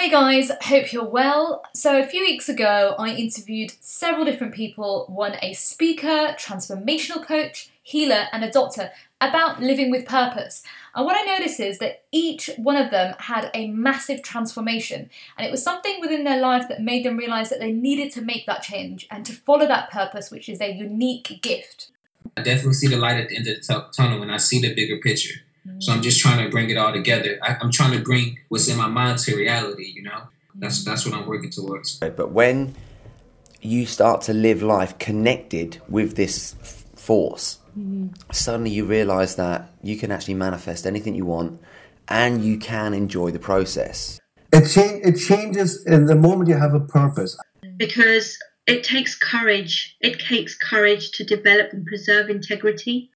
Hey guys, hope you're well. So, a few weeks ago, I interviewed several different people one a speaker, transformational coach, healer, and a doctor about living with purpose. And what I noticed is that each one of them had a massive transformation, and it was something within their life that made them realize that they needed to make that change and to follow that purpose, which is their unique gift. I definitely see the light at the end of the t- tunnel when I see the bigger picture. So I'm just trying to bring it all together. I, I'm trying to bring what's in my mind to reality. You know, that's mm. that's what I'm working towards. But when you start to live life connected with this f- force, mm. suddenly you realize that you can actually manifest anything you want and you can enjoy the process. It, change, it changes in the moment you have a purpose. because it takes courage. It takes courage to develop and preserve integrity.